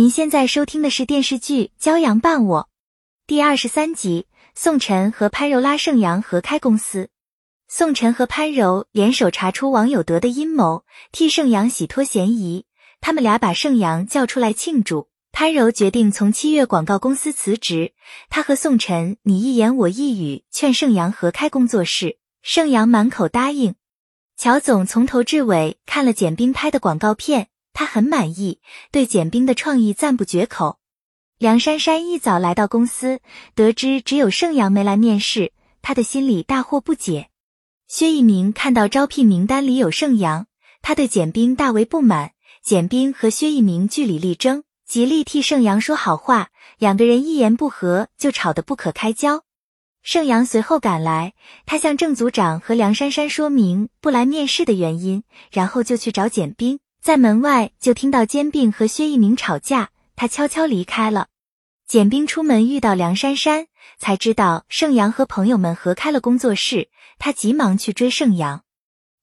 您现在收听的是电视剧《骄阳伴我》第二十三集。宋晨和潘柔拉盛阳合开公司，宋晨和潘柔联手查出王有德的阴谋，替盛阳洗脱嫌疑。他们俩把盛阳叫出来庆祝。潘柔决定从七月广告公司辞职。他和宋晨你一言我一语，劝盛阳合开工作室。盛阳满口答应。乔总从头至尾看了简冰拍的广告片。他很满意，对简冰的创意赞不绝口。梁珊珊一早来到公司，得知只有盛阳没来面试，他的心里大惑不解。薛一鸣看到招聘名单里有盛阳，他对简冰大为不满。简冰和薛一鸣据理力争，极力替盛阳说好话，两个人一言不合就吵得不可开交。盛阳随后赶来，他向郑组长和梁珊珊说明不来面试的原因，然后就去找简冰。在门外就听到煎饼和薛一鸣吵架，他悄悄离开了。简冰出门遇到梁珊珊，才知道盛阳和朋友们合开了工作室，他急忙去追盛阳。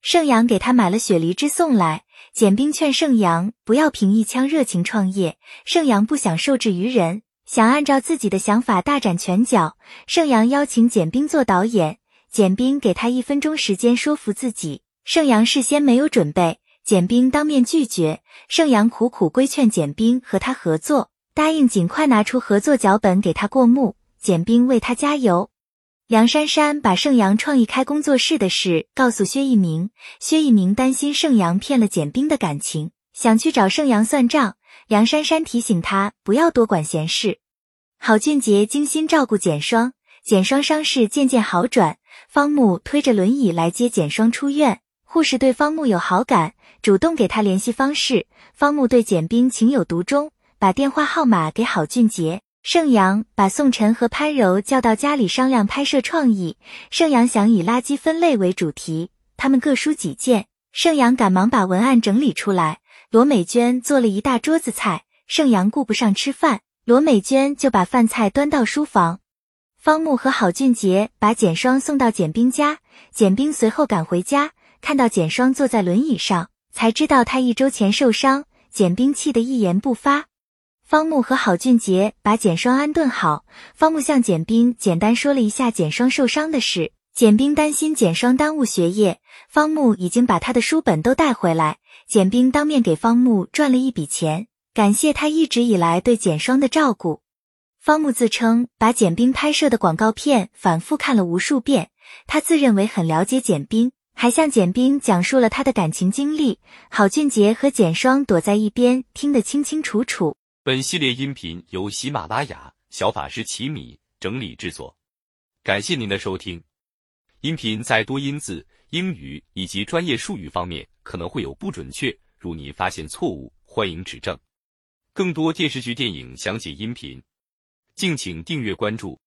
盛阳给他买了雪梨汁送来，简冰劝盛阳不要凭一腔热情创业。盛阳不想受制于人，想按照自己的想法大展拳脚。盛阳邀请简冰做导演，简冰给他一分钟时间说服自己。盛阳事先没有准备。简冰当面拒绝，盛阳苦苦规劝简冰和他合作，答应尽快拿出合作脚本给他过目。简冰为他加油。梁珊珊把盛阳创意开工作室的事告诉薛一鸣，薛一鸣担心盛阳骗了简冰的感情，想去找盛阳算账。梁珊珊提醒他不要多管闲事。郝俊杰精心照顾简双，简双伤势渐渐好转。方木推着轮椅来接简双出院。护士对方木有好感，主动给他联系方式。方木对简冰情有独钟，把电话号码给郝俊杰。盛阳把宋晨和潘柔叫到家里商量拍摄创意。盛阳想以垃圾分类为主题，他们各抒己见。盛阳赶忙把文案整理出来。罗美娟做了一大桌子菜，盛阳顾不上吃饭，罗美娟就把饭菜端到书房。方木和郝俊杰把简双送到简冰家，简冰随后赶回家。看到简双坐在轮椅上，才知道他一周前受伤。简冰气得一言不发。方木和郝俊杰把简双安顿好，方木向简冰简单说了一下简双受伤的事。简冰担心简双耽误学业，方木已经把他的书本都带回来。简冰当面给方木赚了一笔钱，感谢他一直以来对简双的照顾。方木自称把简冰拍摄的广告片反复看了无数遍，他自认为很了解简冰。还向简冰讲述了他的感情经历，郝俊杰和简双躲在一边听得清清楚楚。本系列音频由喜马拉雅小法师奇米整理制作，感谢您的收听。音频在多音字、英语以及专业术语方面可能会有不准确，如您发现错误，欢迎指正。更多电视剧、电影详解音频，敬请订阅关注。